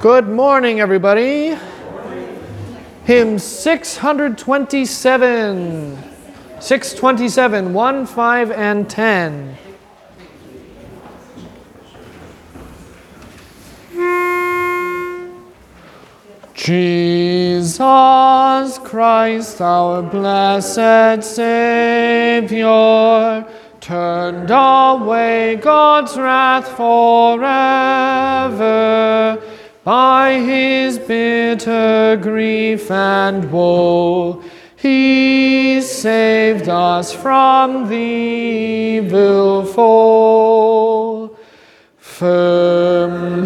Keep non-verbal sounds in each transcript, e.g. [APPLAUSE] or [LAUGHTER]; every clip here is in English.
Good morning, everybody. Hymn 627. 627, 1, 5, and 10. Jesus Christ, our blessed Savior, turned away God's wrath forever by his bitter grief and woe. He saved us from the evil foe. Firmly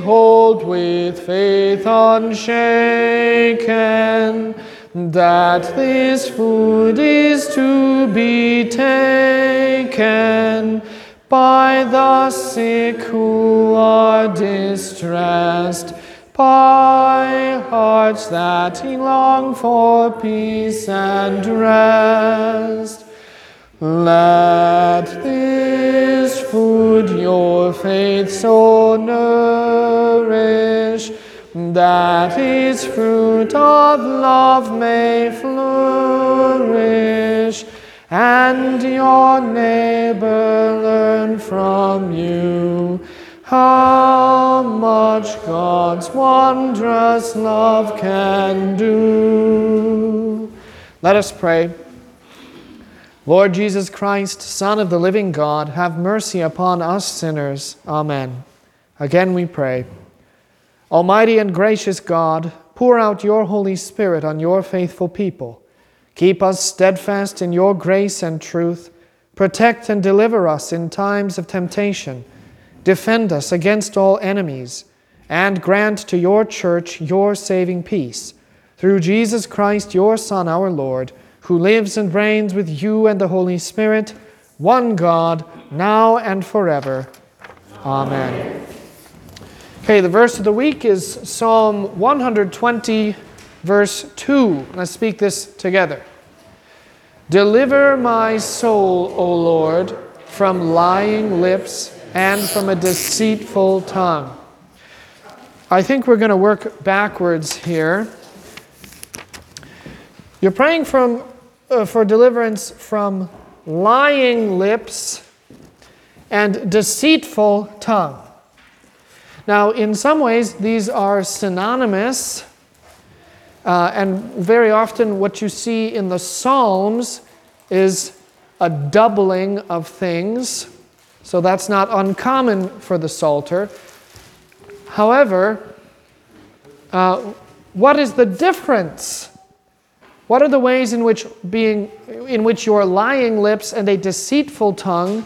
hold with faith unshaken that this food is to be taken by the sick who are distressed, by hearts that long for peace and rest. Let this food your faith so nourish that its fruit of love may flourish, and your neighbor learn from you how much God's wondrous love can do. Let us pray. Lord Jesus Christ, Son of the living God, have mercy upon us sinners. Amen. Again we pray. Almighty and gracious God, pour out your Holy Spirit on your faithful people. Keep us steadfast in your grace and truth. Protect and deliver us in times of temptation. Defend us against all enemies. And grant to your church your saving peace. Through Jesus Christ, your Son, our Lord, who lives and reigns with you and the Holy Spirit, one God, now and forever. Amen. Okay, the verse of the week is Psalm 120, verse 2. Let's speak this together. Deliver my soul, O Lord, from lying lips and from a deceitful tongue. I think we're going to work backwards here. You're praying from, uh, for deliverance from lying lips and deceitful tongue. Now, in some ways, these are synonymous, uh, and very often what you see in the Psalms is a doubling of things, so that's not uncommon for the Psalter. However, uh, what is the difference? What are the ways in which being in which your lying lips and a deceitful tongue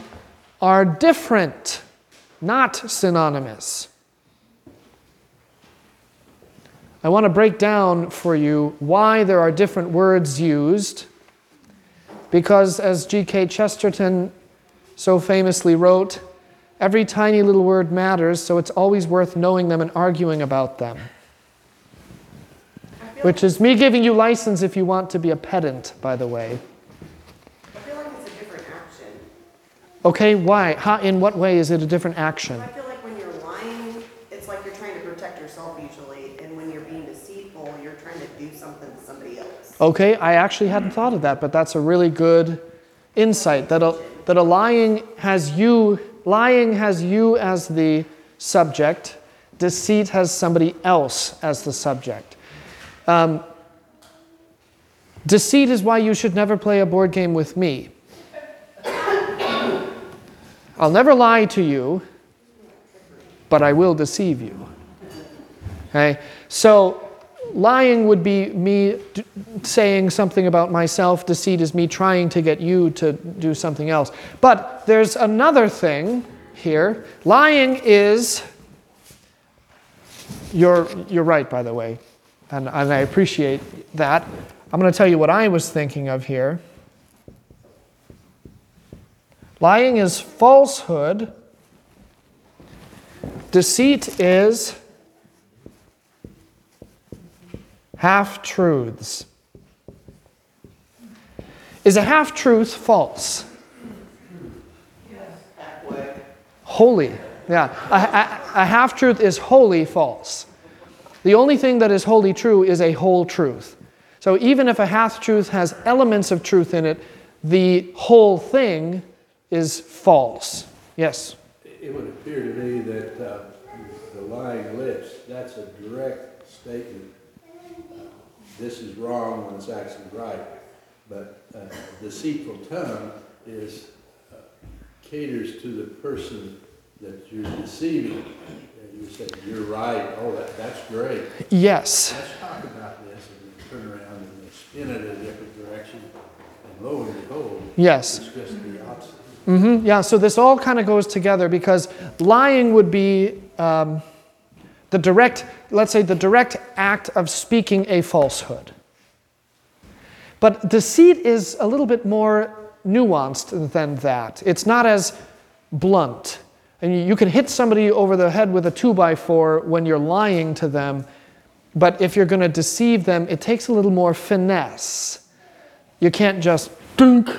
are different, not synonymous? I want to break down for you why there are different words used. Because, as G.K. Chesterton so famously wrote, every tiny little word matters, so it's always worth knowing them and arguing about them. Which is me giving you license if you want to be a pedant, by the way. I feel like it's a different action. Okay, why? How, in what way is it a different action? I feel like when you're lying, it's like you're trying to protect yourself usually, and when you're being deceitful, you're trying to do something to somebody else. Okay, I actually hadn't thought of that, but that's a really good insight that a, that a lying has you lying has you as the subject, deceit has somebody else as the subject. Um, deceit is why you should never play a board game with me. I'll never lie to you, but I will deceive you. Okay? So, lying would be me d- saying something about myself, deceit is me trying to get you to do something else. But there's another thing here. Lying is, you're, you're right, by the way, and, and I appreciate that. I'm going to tell you what I was thinking of here. Lying is falsehood. Deceit is half truths. Is a half truth false? Holy. Yeah. A, a half truth is wholly false. The only thing that is wholly true is a whole truth. So even if a half truth has elements of truth in it, the whole thing is false. Yes? It would appear to me that uh, the lying lips, that's a direct statement. This is wrong when it's actually right. But uh, deceitful tongue is, uh, caters to the person that you're deceiving. And you say, you're right, oh, that, that's great. Yes. Let's talk about this and turn around and spin it in a different direction. And lo and behold, Yes. it's just the opposite. hmm Yeah, so this all kind of goes together because lying would be um, the direct, let's say, the direct act of speaking a falsehood. But deceit is a little bit more nuanced than that. It's not as blunt. And you- can hit somebody over the head with a two by four when you're lying to them, but if you're going to deceive them, it takes a little more finesse. You can't just dunk.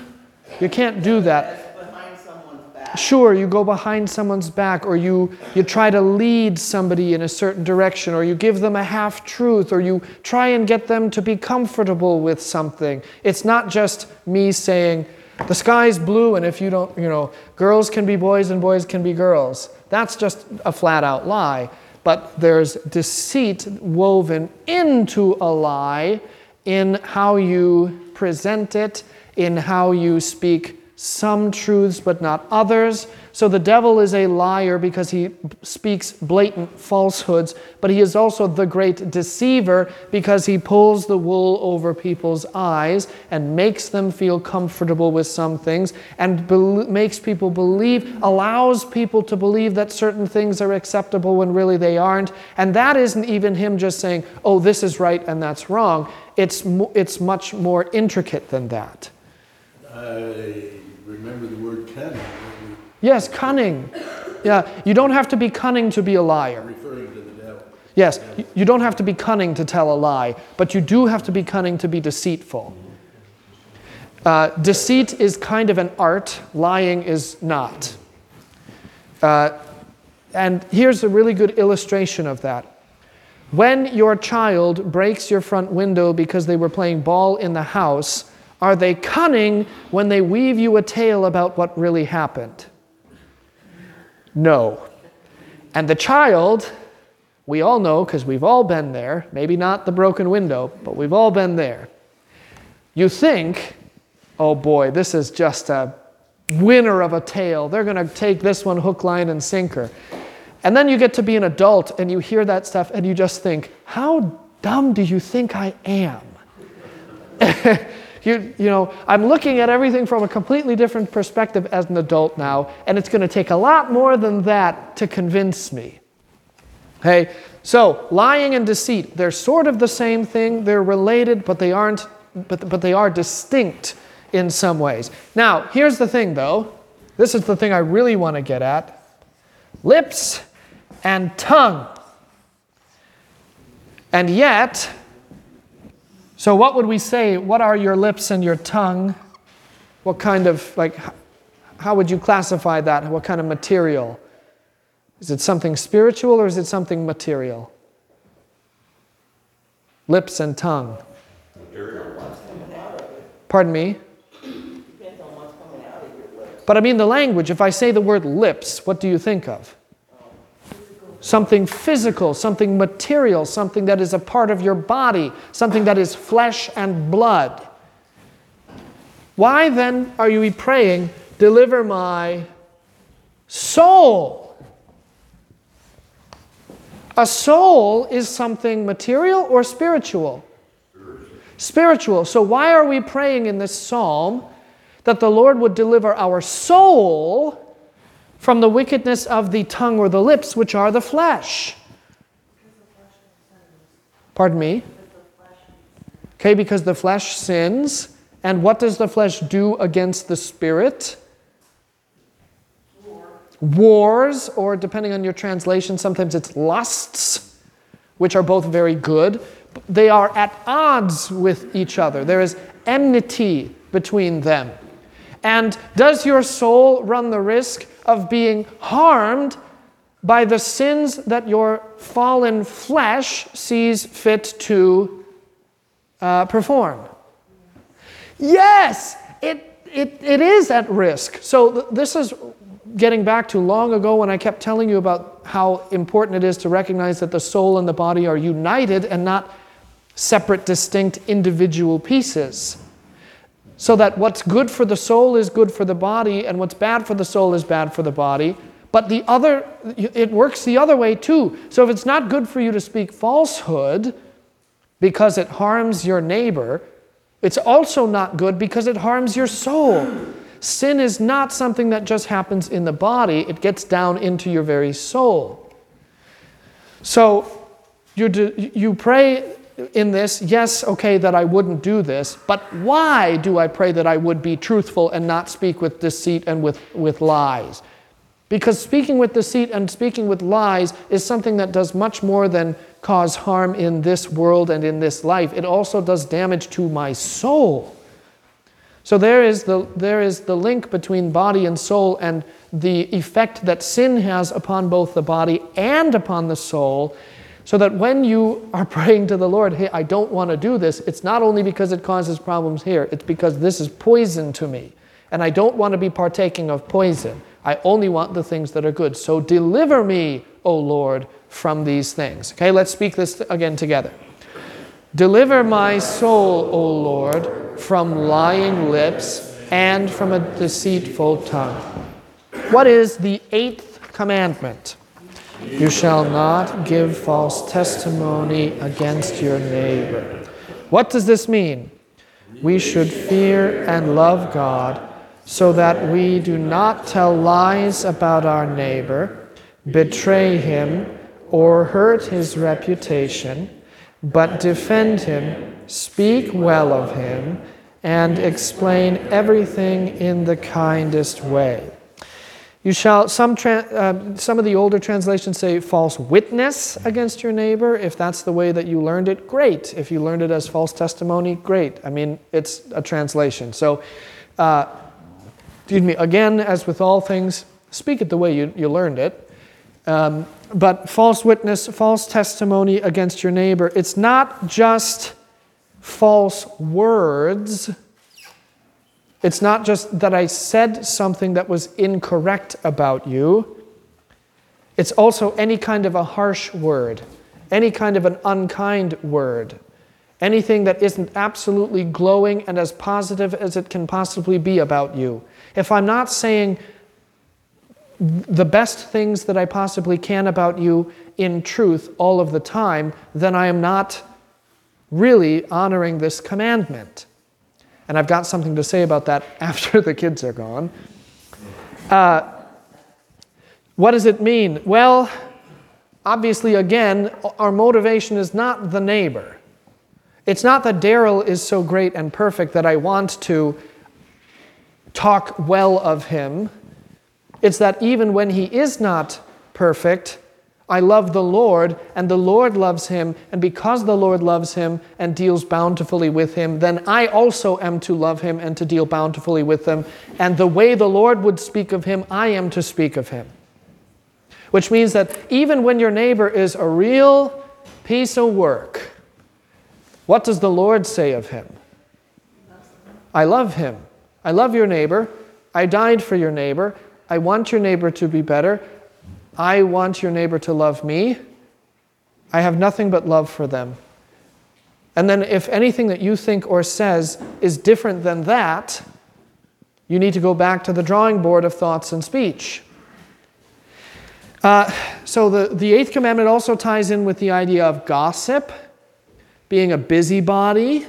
You can't do that. That's behind someone's back. Sure, you go behind someone's back, or you, you try to lead somebody in a certain direction, or you give them a half truth, or you try and get them to be comfortable with something. It's not just me saying, the sky's blue, and if you don't, you know, girls can be boys and boys can be girls. That's just a flat out lie. But there's deceit woven into a lie in how you present it, in how you speak some truths but not others. So the devil is a liar because he speaks blatant falsehoods, but he is also the great deceiver because he pulls the wool over people's eyes and makes them feel comfortable with some things and bel makes people believe, allows people to believe that certain things are acceptable when really they aren't. And that isn't even him just saying, oh, this is right and that's wrong. It's, mo- it's much more intricate than that. I remember the word cunning, Yes, cunning. Yeah, you don't have to be cunning to be a liar. referring to the devil. Yes, you don't have to be cunning to tell a lie, but you do have to be cunning to be deceitful. Uh, deceit is kind of an art, lying is not. Uh, and here's a really good illustration of that. When your child breaks your front window because they were playing ball in the house, are they cunning when they weave you a tale about what really happened? No. And the child, we all know because we've all been there, maybe not the broken window, but we've all been there. You think, oh boy, this is just a winner of a tale. They're going to take this one hook, line, and sinker. And then you get to be an adult and you hear that stuff and you just think, how dumb do you think I am? [LAUGHS] you, you know, I'm looking at everything from a completely different perspective as an adult now, and it's going to take a lot more than that to convince me. Okay, so lying and deceit, they're sort of the same thing, they're related, but they aren't, but, but they are distinct in some ways. Now, here's the thing though. This is the thing I really want to get at lips and tongue. And yet, so what would we say? What are your lips and your tongue? What kind of, like, how would you classify that? What kind of material? Is it something spiritual or is it something material? Lips and tongue. Pardon me? But I mean the language. If I say the word lips, what do you think of? Something physical, something material, something that is a part of your body, something that is flesh and blood. Why then are you praying, deliver my soul? A soul is something material or spiritual? Spiritual. So, why are we praying in this psalm that the Lord would deliver our soul from the wickedness of the tongue or the lips, which are the flesh? Pardon me? Okay, because the flesh sins. And what does the flesh do against the spirit? Wars, or depending on your translation, sometimes it's lusts, which are both very good. They are at odds with each other. There is enmity between them. And does your soul run the risk of being harmed by the sins that your fallen flesh sees fit to uh, perform. Yes, it, it, it is at risk. So, th- this is getting back to long ago when I kept telling you about how important it is to recognize that the soul and the body are united and not separate, distinct individual pieces. So that what's good for the soul is good for the body, and what's bad for the soul is bad for the body. But the other, it works the other way too. So if it's not good for you to speak falsehood because it harms your neighbor, it's also not good because it harms your soul. Sin is not something that just happens in the body, it gets down into your very soul. So you, do, you pray in this, yes, okay, that I wouldn't do this, but why do I pray that I would be truthful and not speak with deceit and with, with lies? Because speaking with deceit and speaking with lies is something that does much more than cause harm in this world and in this life. It also does damage to my soul. So there is the, there is the link between body and soul and the effect that sin has upon both the body and upon the soul. So that when you are [LAUGHS] praying to the Lord, hey, I don't want to do this, it's not only because it causes problems here, it's because this is poison to me. And I don't want to be partaking of poison. I only want the things that are good. So deliver me, O Lord, from these things. Okay, let's speak this again together. Deliver my soul, O Lord, from lying lips and from a deceitful tongue. What is the eighth commandment? You shall not give false testimony against your neighbor. What does this mean? We should fear and love God so that we do not tell lies about our neighbor, betray him, or hurt his reputation, but defend him, speak well of him, and explain everything in the kindest way. You shall, some, tra- uh, some of the older translations say false witness against your neighbor. If that's the way that you learned it, great. If you learned it as false testimony, great. I mean, it's a translation. So, uh, excuse me, again, as with all things, speak it the way you, you learned it. Um, but false witness, false testimony against your neighbor, it's not just false words. It's not just that I said something that was incorrect about you. It's also any kind of a harsh word, any kind of an unkind word, anything that isn't absolutely glowing and as positive as it can possibly be about you if I'm not saying the best things that I possibly can about you in truth all of the time, then I am not really honoring this commandment. And I've got something to say about that [LAUGHS] after the kids are gone. Uh, what does it mean? Well, obviously, again, our motivation is not the neighbor. It's not that Daryl is so great and perfect that I want to talk well of him. It's that even when he is not perfect, I love the Lord, and the Lord loves him, and because the Lord loves him and deals bountifully with him, then I also am to love him and to deal bountifully with them. And the way the Lord would speak of him, I am to speak of him. Which means that even when your neighbor is a real piece of work, what does the Lord say of him? I love him. I love your neighbor. I died for your neighbor. I want your neighbor to be better. I want your neighbor to love me. I have nothing but love for them. And then, if anything that you think or says is different than that, you need to go back to the drawing board of thoughts and speech. Uh, so, the, the eighth commandment also ties in with the idea of gossip, being a busybody,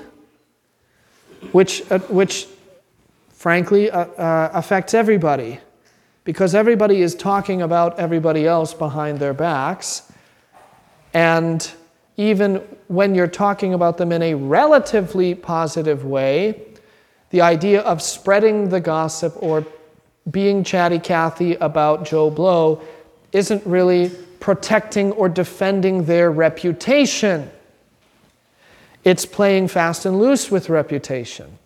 which, uh, which frankly, uh, uh, affects everybody because everybody is talking about everybody else behind their backs. And even when you're talking about them in a relatively positive way, the idea of spreading the gossip or being chatty Cathy about Joe Blow isn't really protecting or defending their reputation. It's playing fast and loose with reputation.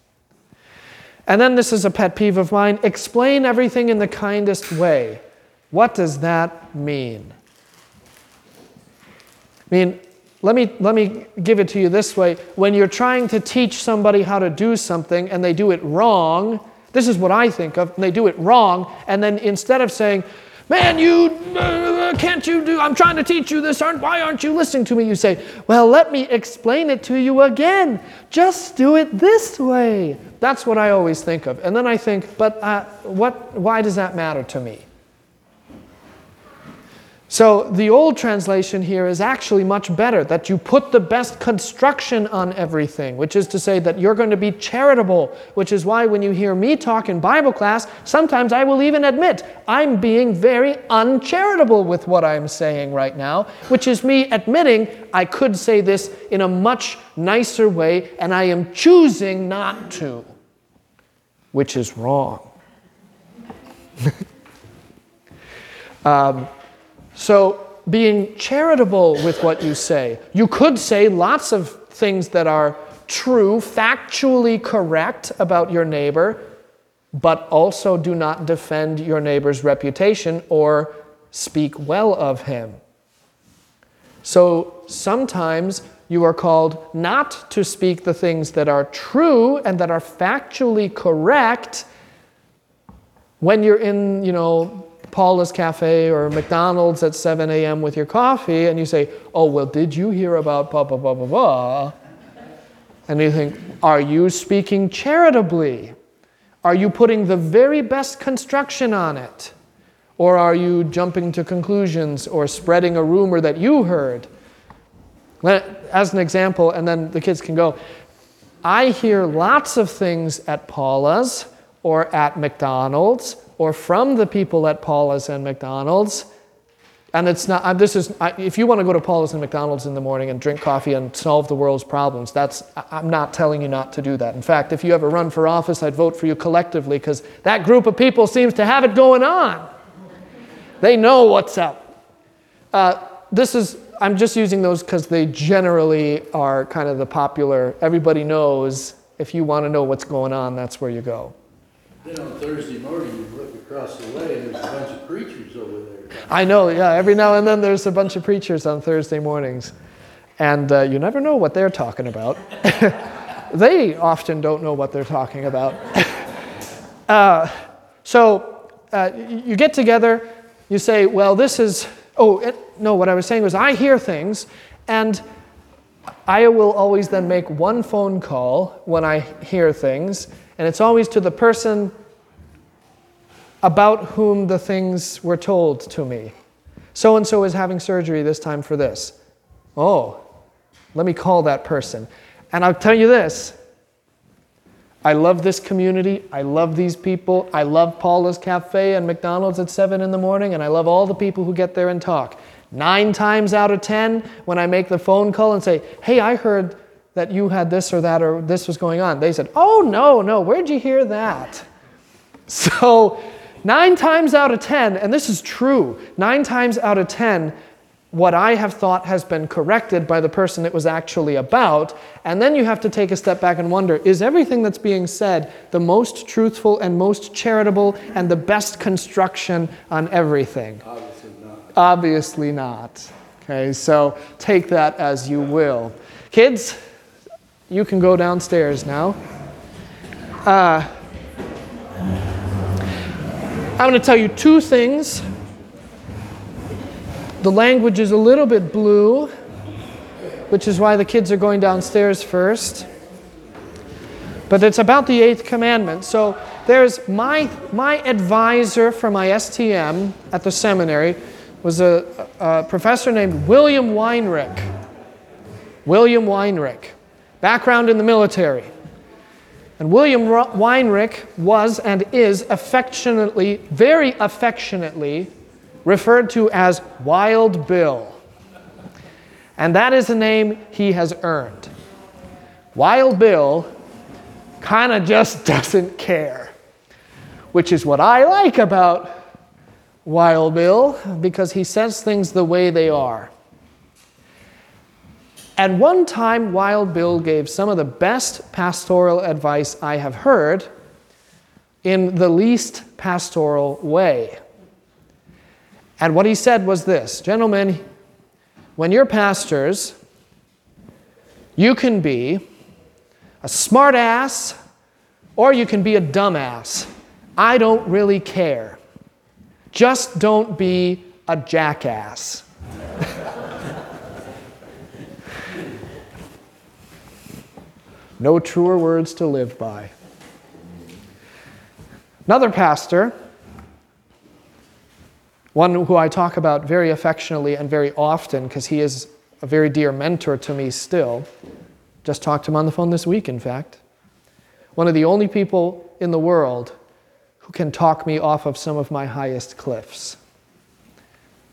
And then this is a pet peeve of mine explain everything in the kindest way. What does that mean? I mean, let me, let me give it to you this way. When you're trying to teach somebody how to do something and they do it wrong, this is what I think of, and they do it wrong, and then instead of saying, Man, you uh, can't you do? I'm trying to teach you this. Aren't, why aren't you listening to me? You say, Well, let me explain it to you again. Just do it this way. That's what I always think of. And then I think, But uh, what, why does that matter to me? So the old translation here is actually much better that you put the best construction on everything, which is to say that you're going to be charitable, which is why when you hear me talk in Bible class, sometimes I will even admit I'm being very uncharitable with what I'm saying right now, which is me admitting I could say this in a much nicer way and I am choosing not to, which is wrong. [LAUGHS] um, so, being charitable with what you say. You could say lots of things that are true, factually correct about your neighbor, but also do not defend your neighbor's reputation or speak well of him. So, sometimes you are called not to speak the things that are true and that are factually correct when you're in, you know, Paula's Cafe or McDonald's at 7 a.m. with your coffee, and you say, Oh, well, did you hear about blah, blah, blah, blah, blah? And you think, Are you speaking charitably? Are you putting the very best construction on it? Or are you jumping to conclusions or spreading a rumor that you heard? As an example, and then the kids can go, I hear lots of things at Paula's or at McDonald's or from the people at Paula's and McDonald's. And it's not, this is, if you want to go to Paula's and McDonald's in the morning and drink coffee and solve the world's problems, that's, I'm not telling you not to do that. In fact, if you ever run for office, I'd vote for you collectively because that group of people seems to have it going on. They know what's up. Uh, this is, I'm just using those because they generally are kind of the popular, everybody knows if you want to know what's going on, that's where you go. Then on Thursday morning, you look across the way and there's a bunch of preachers over there. I know, yeah. Every now and then there's a bunch of preachers on Thursday mornings. And uh, you never know what they're talking about. [LAUGHS] they often don't know what they're talking about. [LAUGHS] uh, so uh, you get together, you say, well, this is, oh, it, no, what I was saying was I hear things, and I will always then make one phone call when I hear things and it's always to the person about whom the things were told to me. So and so is having surgery this time for this. Oh, let me call that person. And I'll tell you this I love this community. I love these people. I love Paula's Cafe and McDonald's at 7 in the morning, and I love all the people who get there and talk. Nine times out of 10, when I make the phone call and say, Hey, I heard that you had this or that or this was going on. They said, Oh, no, no, where'd you hear that? [LAUGHS] So, nine times out of 10, and this is true, nine times out of 10, what I have thought has been corrected by the person it was actually about. And then you have to take a step back and wonder is everything that's being said the most truthful and most charitable and the best construction on everything? Obviously not. Obviously not. Okay, so take that as you will. Kids, you can go downstairs now. Uh, I'm going to tell you two things. The language is a little bit blue, which is why the kids are going downstairs first. But it's about the eighth commandment. So there's my, my advisor for my STM at the seminary was a, a professor named William Weinrich. William Weinrich background in the military. And William Weinrich was and is affectionately, very affectionately, referred to as Wild Bill. And that is a name he has earned. Wild Bill kind of just [LAUGHS] doesn't care, which is what I like about Wild Bill because he says things the way they are. At one time, Wild Bill gave some of the best pastoral advice I have heard in the least pastoral way. And what he said was this Gentlemen, when you're pastors, you can be a smart ass or you can be a dumbass. I don't really care. Just don't be a jackass. [LAUGHS] no truer words to live by. Another pastor, one who I talk about very affectionately and very often because he is a very dear mentor to me still. Just talked to him on the phone this week, in fact. One of the only people in the world who can talk me off of some of my highest cliffs.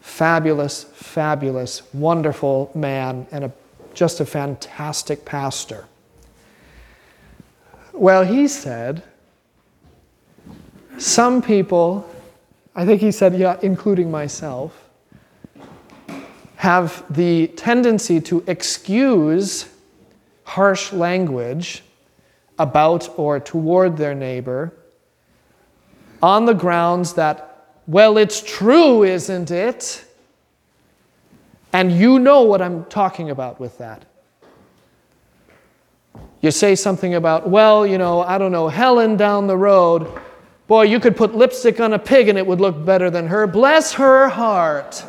Fabulous, fabulous, wonderful man, and a, just a fantastic pastor. Well, he said, some people, I think he said, yeah, including myself, have the tendency to excuse harsh language about or toward their neighbor on the grounds that, well, it's true, isn't it? And you know what I'm talking about with that. You say something about, well, you know, I don't know, Helen down the road, boy, you could put lipstick on a pig and it would look better than her. Bless her heart.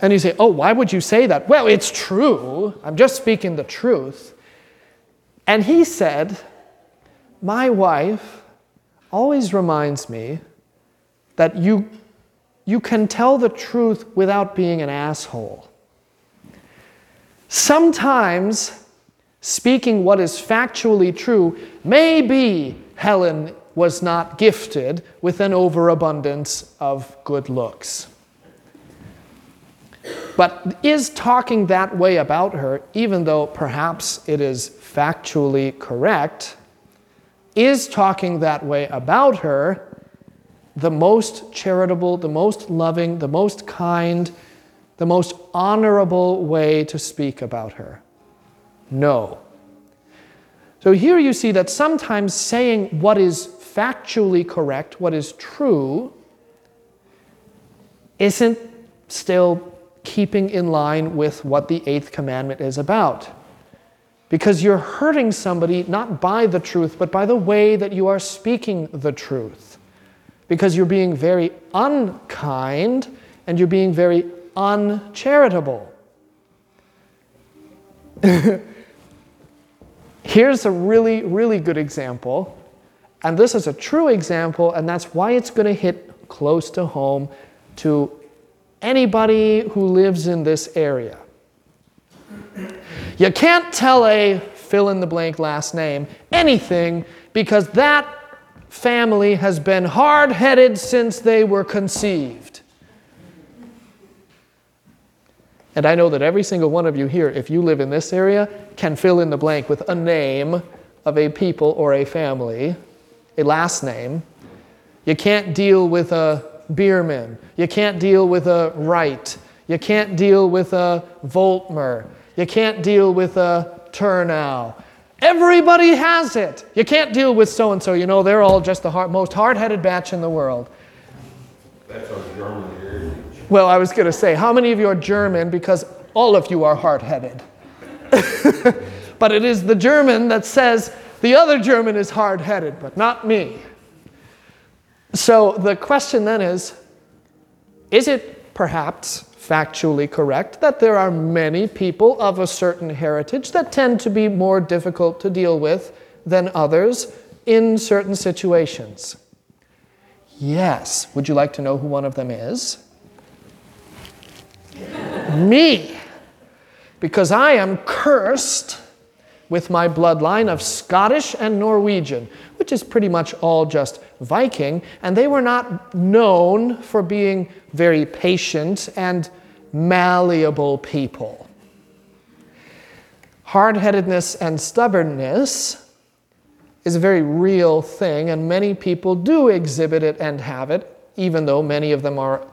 And you say, oh, why would you say that? Well, it's true. I'm just speaking the truth. And he said, my wife always reminds me that you, you can tell the truth without being an asshole. Sometimes speaking what is factually true maybe Helen was not gifted with an overabundance of good looks. But is talking that way about her, even though perhaps it is factually correct, is talking that way about her the most charitable, the most loving, the most kind, the most honorable way to speak about her? No. So here you see that sometimes saying what is factually correct, what is true, isn't still keeping in line with what the eighth commandment is about. Because you're hurting somebody not by the truth, but by the way that you are speaking the truth. Because you're being very unkind and you're being very uncharitable. [LAUGHS] Here's a really, really good example. And this is a true example, and that's why it's going to hit close to home to anybody who lives in this area. You can't tell a fill in the blank last name anything because that family has been hard headed since they were conceived. And I know that every single one of you here, if you live in this area, can fill in the blank with a name of a people or a family, a last name. You can't deal with a Bierman. You can't deal with a Wright. You can't deal with a Voltmer. You can't deal with a Turnow. Everybody has it. You can't deal with so and so. You know, they're all just the hard, most hard headed batch in the world. That's our German. Well, I was going to say, how many of you are German? Because all of you are hard headed. [LAUGHS] but it is the German that says the other German is hard headed, but not me. So the question then is is it perhaps factually correct that there are many people of a certain heritage that tend to be more difficult to deal with than others in certain situations? Yes. Would you like to know who one of them is? Me. Because I am cursed with my bloodline of Scottish and Norwegian, which is pretty much all just Viking, and they were not known for being very patient and malleable people. Hard headedness and stubbornness is a very real thing, and many people do exhibit it and have it, even though many of them are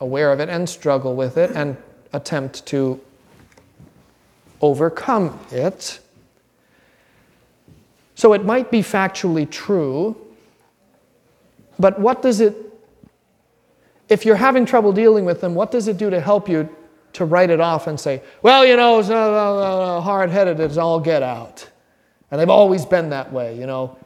aware of it and struggle with it and attempt to overcome it. So it might be factually true, but what does it if you're having trouble dealing with them, what does it do to help you to write it off and say, well, you know, it's, uh, uh, hard headed as all get out? And they've always been that way, you know.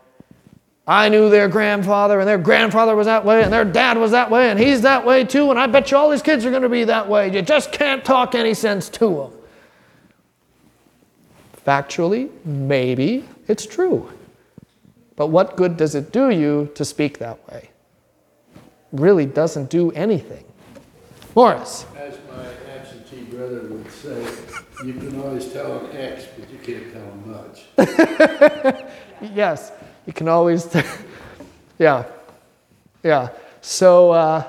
I knew their grandfather, and their grandfather was that way, and their dad was that way, and he's that way too, and I bet you all these kids are going to be that way. You just can't talk any sense to them. Factually, maybe it's true. But what good does it do you to speak that way? Really doesn't do anything. Morris. As my absentee brother would say, you can always tell an X, but you can't tell them much. [LAUGHS] Yes, you can always. [LAUGHS] yeah, yeah. So uh,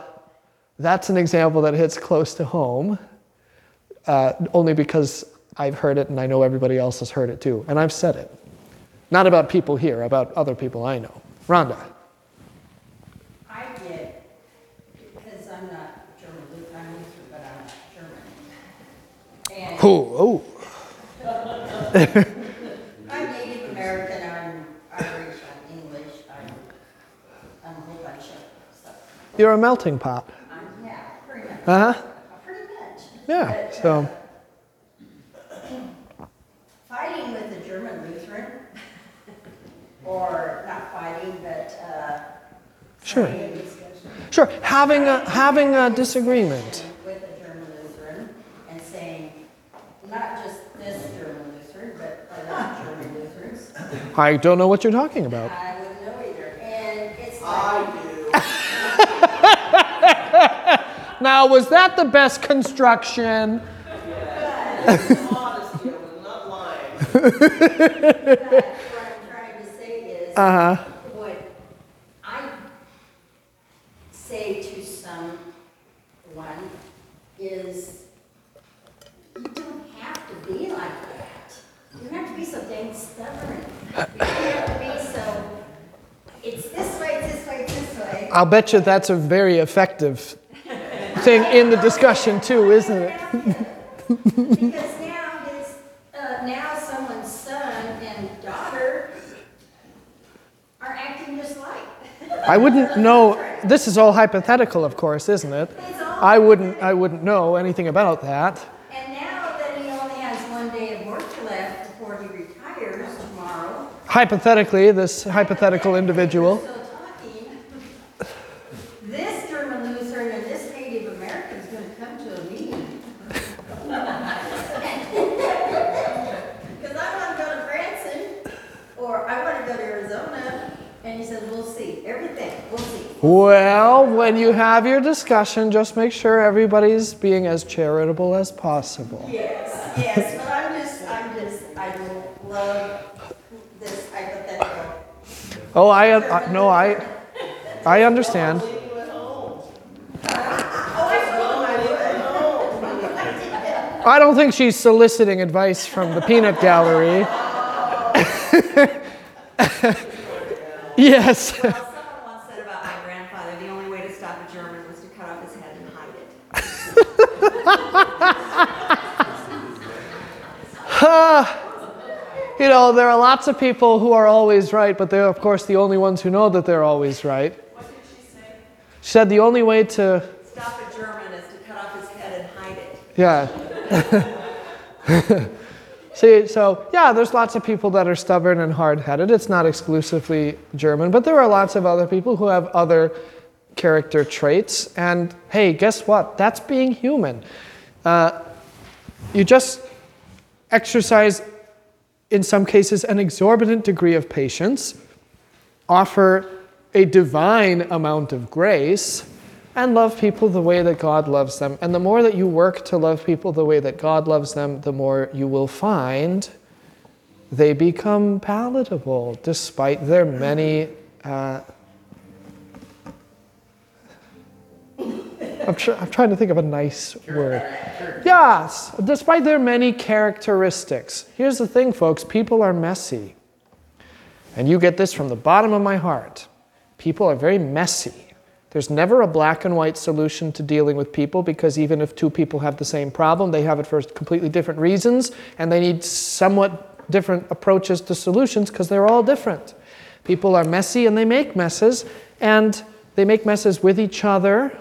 that's an example that hits close to home, uh, only because I've heard it and I know everybody else has heard it too, and I've said it. Not about people here, about other people I know. Rhonda. I get, because I'm not German I'm Lutheran, but I'm not German. And Oh, oh. [LAUGHS] I'm Native American, I'm Irish, I'm English, I'm, I'm a whole bunch of stuff. You're a melting pot. I'm, yeah, pretty much, Uh huh. pretty much. Yeah. But, So. Fighting with a German Lutheran, [LAUGHS] or not fighting, but, uh. Sure. saying- Sure. Having a having a disagreement. With a German Lutheran and saying, not just this German Lutheran, but other German Lutherans. I don't know what you're talking about. I wouldn't know either. And it's like, I do. [LAUGHS] [LAUGHS] Now, was that the best construction? Honesty, I'm not lying. what I'm trying to say is, Uh huh. what I say to someone is, you don't have to be like that. You don't have to be so dang stubborn. [LAUGHS] You don't have to be so, it's this way, it's this way, it's this way. I'll bet you that's a very effective thing in the discussion too, isn't it? Because now his, uh, now someone's son and daughter are acting just like. [LAUGHS] I wouldn't know. This is all hypothetical, of course, isn't it? I wouldn't. I wouldn't know anything about that. And now that he only has one day of work left before he retires tomorrow. Hypothetically, this hypothetical individual. Still talking. This German Lutheran and this Native American is gonna come to a meeting. Cause I wanna go to Branson, or I wanna go to Arizona, and he says, we'll see, everything, we'll when you have your discussion, just make sure everybody's being as charitable as possible. Yes, yes, but I'm just, I'm just, I love this hypothetical. Oh, I, I no, I, I understand. Leave you at home. Oh, I told him I would. I don't think she's soliciting advice from the peanut gallery. [LAUGHS] yes. [LAUGHS] Well, someone once said about my grandfather, the only way to stop a German was to cut off his head and hide it. You know, there are lots of people who are always right, but they're, of course, the only ones who know that they're always right. What did she say? She said the only way to, Stop a German is to cut off his head and hide it. yeah. [LAUGHS] See, so yeah, there's lots of people that are stubborn and hard headed. It's not exclusively German, but there are lots of other people who have other character traits. And hey, guess what? That's being human. Uh, you just exercise, in some cases, an exorbitant degree of patience, offer a divine amount of grace, and love people the way that God loves them. And the more that you work to love people the way that God loves them, the more you will find they become palatable despite their many. Uh, I'm, tr- I'm trying to think of a nice word. Yes, despite their many characteristics. Here's the thing, folks people are messy. And you get this from the bottom of my heart. People are very messy. There's never a black and white solution to dealing with people because even if two people have the same problem, they have it for completely different reasons and they need somewhat different approaches to solutions because they're all different. People are messy and they make messes and they make messes with each other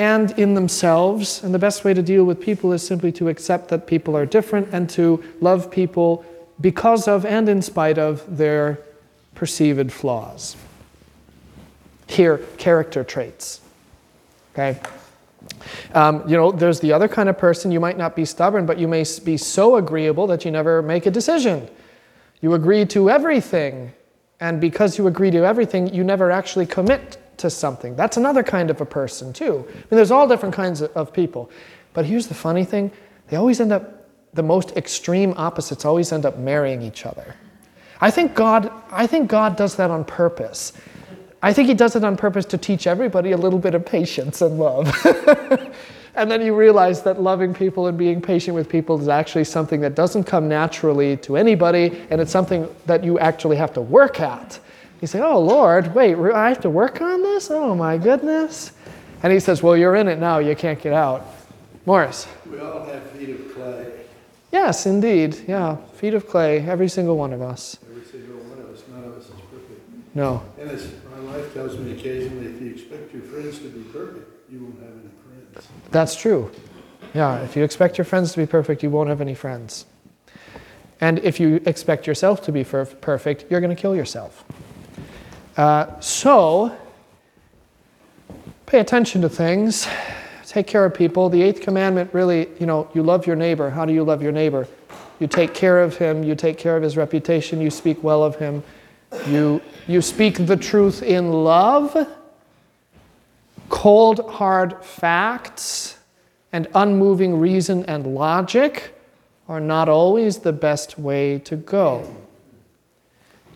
and in themselves. And the best way to deal with people is simply to accept that people are different and to love people because of and in spite of their perceived flaws. Here, character traits. Okay? Um, you know, there's the other kind of person, you might not be stubborn, but you may be so agreeable that you never make a decision. You agree to everything, and because you agree to everything, you never actually commit to something. That's another kind of a person, too. I mean, there's all different kinds of people. But here's the funny thing they always end up, the most extreme opposites always end up marrying each other. I think God, I think God does that on purpose. I think he does it on purpose to teach everybody a little bit of patience and love. [LAUGHS] and then you realize that loving people and being patient with people is actually something that doesn't come naturally to anybody, and it's something that you actually have to work at. You say, Oh Lord, wait, I have to work on this? Oh my goodness. And he says, Well, you're in it now, you can't get out. Morris. We all have feet of clay. Yes, indeed. Yeah, feet of clay, every single one of us. Every single one of us, none of us is perfect. No. And as my wife tells me occasionally, if you expect your friends to be perfect, you won't have any friends. That's true. Yeah, if you expect your friends to be perfect, you won't have any friends. And if you expect yourself to be perfect, you're going to kill yourself. Uh, so, pay attention to things, take care of people. The eighth commandment really, you know, you love your neighbor. How do you love your neighbor? You take care of him, you take care of his reputation, you speak well of him, you, you speak the truth in love. Cold, hard facts and unmoving reason and logic are not always the best way to go.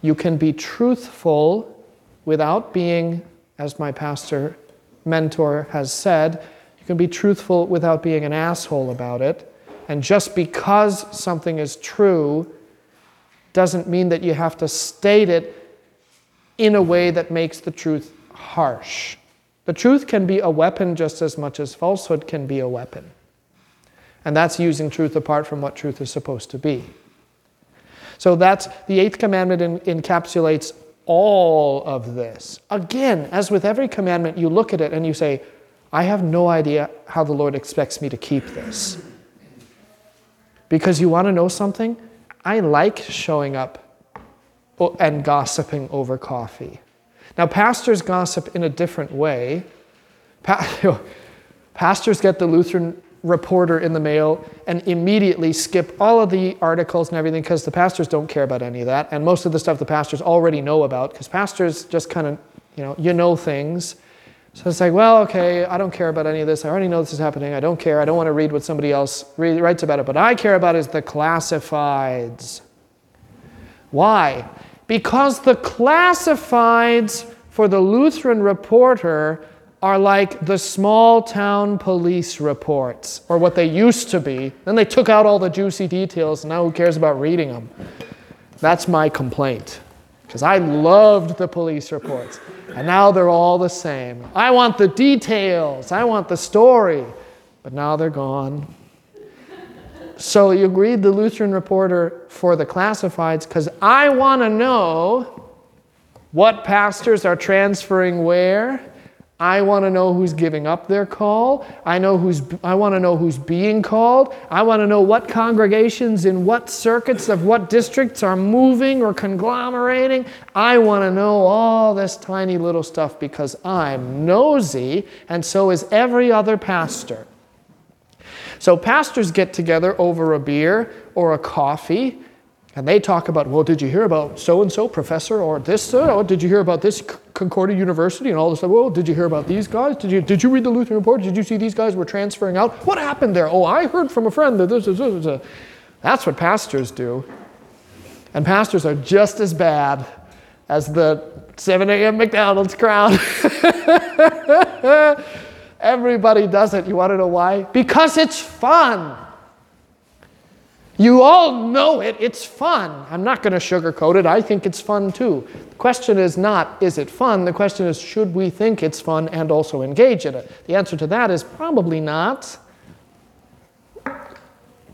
You can be truthful without being, as my pastor mentor has said, you can be truthful without being an asshole about it. And just because something is true doesn't mean that you have to state it in a way that makes the truth harsh. The truth can be a weapon just as much as falsehood can be a weapon. And that's using truth apart from what truth is supposed to be. So that's the eighth commandment in, encapsulates all of this. Again, as with every commandment, you look at it and you say, I have no idea how the Lord expects me to keep this. Because you want to know something? I like showing up and gossiping over coffee. Now, pastors gossip in a different way. [LAUGHS] pastors get the Lutheran reporter in the mail and immediately skip all of the articles and everything because the pastors don't care about any of that. And most of the stuff the pastors already know about because pastors just kind of, you know, you know things. So it's like, well, okay, I don't care about any of this. I already know this is happening. I don't care. I don't want to read what somebody else re- writes about it. But I care about is the classifieds. Why? Because the classifieds for the Lutheran reporter are like the small town police reports, or what they used to be. Then they took out all the juicy details, and now who cares about reading them? That's my complaint. Because I loved the police reports, and now they're all the same. I want the details, I want the story, but now they're gone. So you read the Lutheran Reporter for the classifieds because I want to know what pastors are transferring where I want to know who's giving up their call. I, know who's, I want to know who's being called. I want to know what congregations in what circuits of what districts are moving or conglomerating. I want to know all this tiny little stuff because I'm nosy, and so is every other pastor. So, pastors get together over a beer or a coffee and they talk about, well, did you hear about so and so professor or this? or did you hear about this Concordia University and all this stuff? Well, did you hear about these guys? Did you, did you read the Lutheran Report? Did you see these guys were transferring out? What happened there? Oh, I heard from a friend that this is. This, this. That's what pastors do. And pastors are just as bad as the 7 a.m. McDonald's crowd. [LAUGHS] Everybody does it. You want to know why? Because it's fun. You all know it, it's fun. I'm not going to sugarcoat it, I think it's fun too. The question is not, is it fun? The question is, should we think it's fun and also engage in it? The answer to that is probably not.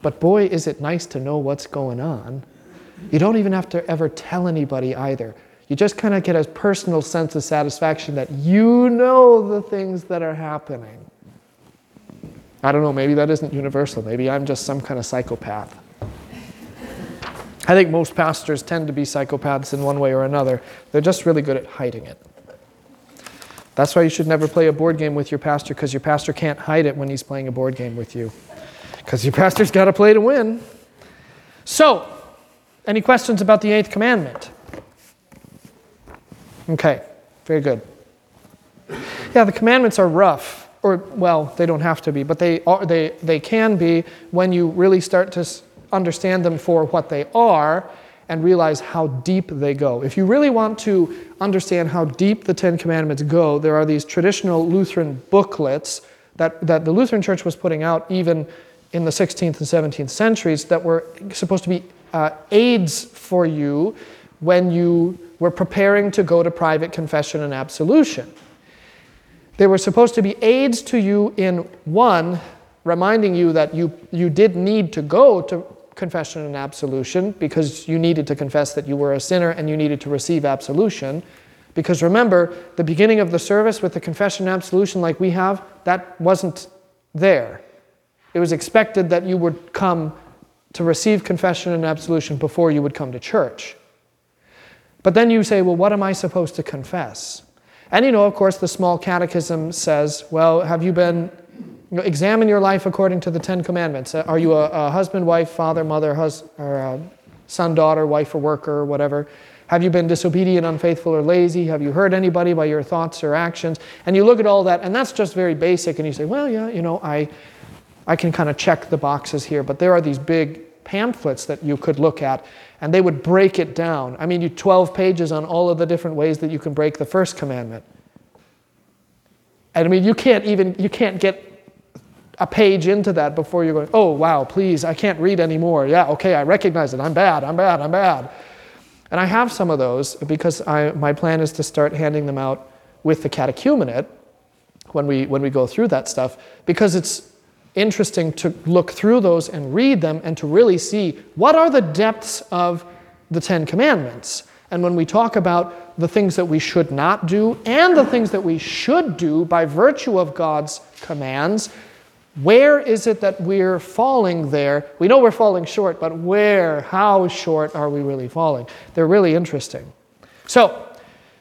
But boy, is it nice to know what's going on. You don't even have to ever tell anybody either. You just kind of get a personal sense of satisfaction that you know the things that are happening. I don't know, maybe that isn't universal. Maybe I'm just some kind of psychopath. I think most pastors tend to be psychopaths in one way or another. They're just really good at hiding it. That's why you should never play a board game with your pastor because your pastor can't hide it when he's playing a board game with you. Because your pastor's got to play to win. So, any questions about the eighth commandment? Okay, very good. Yeah, the commandments are rough, or well, they don't have to be, but they are, they they can be when you really start to understand them for what they are and realize how deep they go. If you really want to understand how deep the Ten Commandments go, there are these traditional Lutheran booklets that, that the Lutheran Church was putting out even in the 16th and 17th centuries that were supposed to be uh, aids for you when you were preparing to go to private confession and absolution. They were supposed to be aids to you in one, reminding you that you, you did need to go to confession and absolution because you needed to confess that you were a sinner and you needed to receive absolution. Because remember, the beginning of the service with the confession and absolution, like we have, that wasn't there. It was expected that you would come to receive confession and absolution before you would come to church. But then you say, well, what am I supposed to confess? And you know, of course, the small catechism says, well, have you been you know, examine your life according to the Ten Commandments. Uh, are you a, a husband, wife, father, mother, hus- or uh, son, daughter, wife, or worker, or whatever? Have you been disobedient, unfaithful, or lazy? Have you hurt anybody by your thoughts or actions? And you look at all that, and that's just very basic, and you say, well, yeah, you know, I, I can kind of check the boxes here, but there are these big pamphlets that you could look at, and they would break it down. I mean, you 12 pages on all of the different ways that you can break the first commandment. And I mean, you can't even, you can't get a page into that before you're going, oh, wow, please, I can't read anymore. Yeah, okay, I recognize it. I'm bad, I'm bad, I'm bad. And I have some of those because I, my plan is to start handing them out with the catechumenate when we, when we go through that stuff because it's interesting to look through those and read them and to really see what are the depths of the Ten Commandments. And when we talk about the things that we should not do and the things that we should do by virtue of God's commands, where is it that we're falling there? We know we're falling short, but where, how short are we really falling? They're really interesting. So,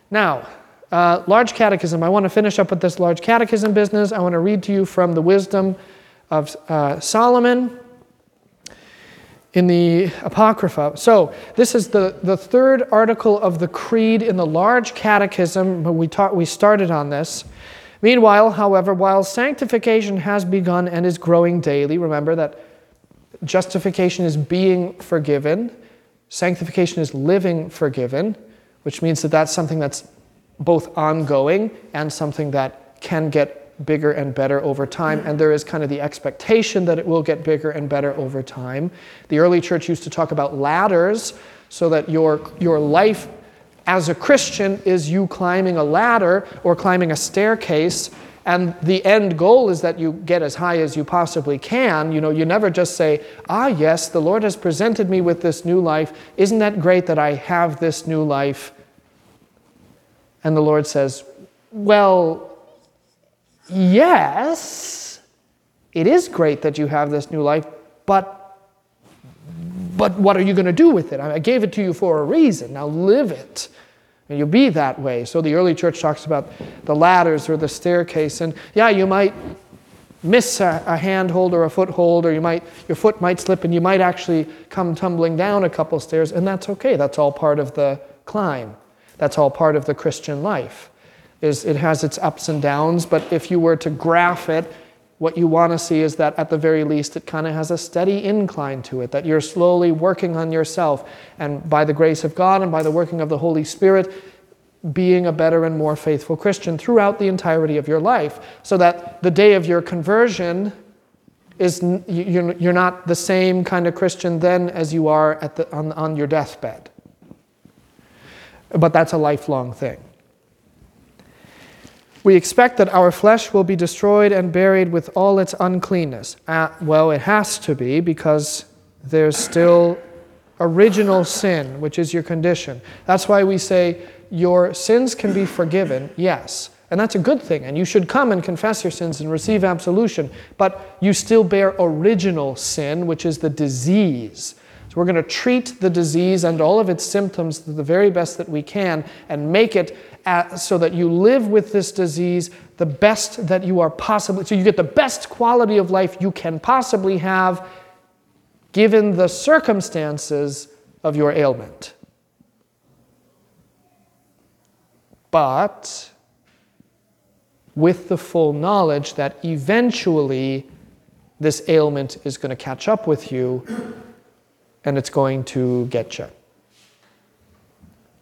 now, uh, large catechism. I want to finish up with this large catechism business. I want to read to you from the wisdom of uh, Solomon in the Apocrypha. So, this is the, the third article of the Creed in the large catechism. but We, taught, we started on this. Meanwhile, however, while sanctification has begun and is growing daily, remember that justification is being forgiven, sanctification is living forgiven, which means that that's something that's both ongoing and something that can get bigger and better over time. And there is kind of the expectation that it will get bigger and better over time. The early church used to talk about ladders so that your, your life as a Christian is you climbing a ladder or climbing a staircase and the end goal is that you get as high as you possibly can. You know, you never just say, "Ah, yes, the Lord has presented me with this new life. Isn't that great that I have this new life?" And the Lord says, "Well, yes, it is great that you have this new life, but but what are you going to do with it? I gave it to you for a reason. Now live it. And you'll be that way. So the early church talks about the ladders or the staircase. And yeah, you might miss a, a handhold or a foothold, or you might, your foot might slip and you might actually come tumbling down a couple stairs, and that's okay. That's all part of the climb. That's all part of the Christian life. Is it has its ups and downs, but if you were to graph it, what you want to see is that at the very least it kind of has a steady incline to it, that you're slowly working on yourself, and by the grace of God and by the working of the Holy Spirit, being a better and more faithful Christian throughout the entirety of your life, so that the day of your conversion is you're not the same kind of Christian then as you are at the, on, on your deathbed. But that's a lifelong thing. We expect that our flesh will be destroyed and buried with all its uncleanness. Uh, well, it has to be because there's still original sin, which is your condition. That's why we say your sins can be forgiven, yes, And that's a good thing. And you should come and confess your sins and receive absolution. But you still bear original sin, which is the disease. So we're going to treat the disease and all of its symptoms the very best that we can and make it so that you live with this disease the best that you are possibly, so you get the best quality of life you can possibly have given the circumstances of your ailment. But with the full knowledge that eventually this ailment is going to catch up with you and it's going to get you.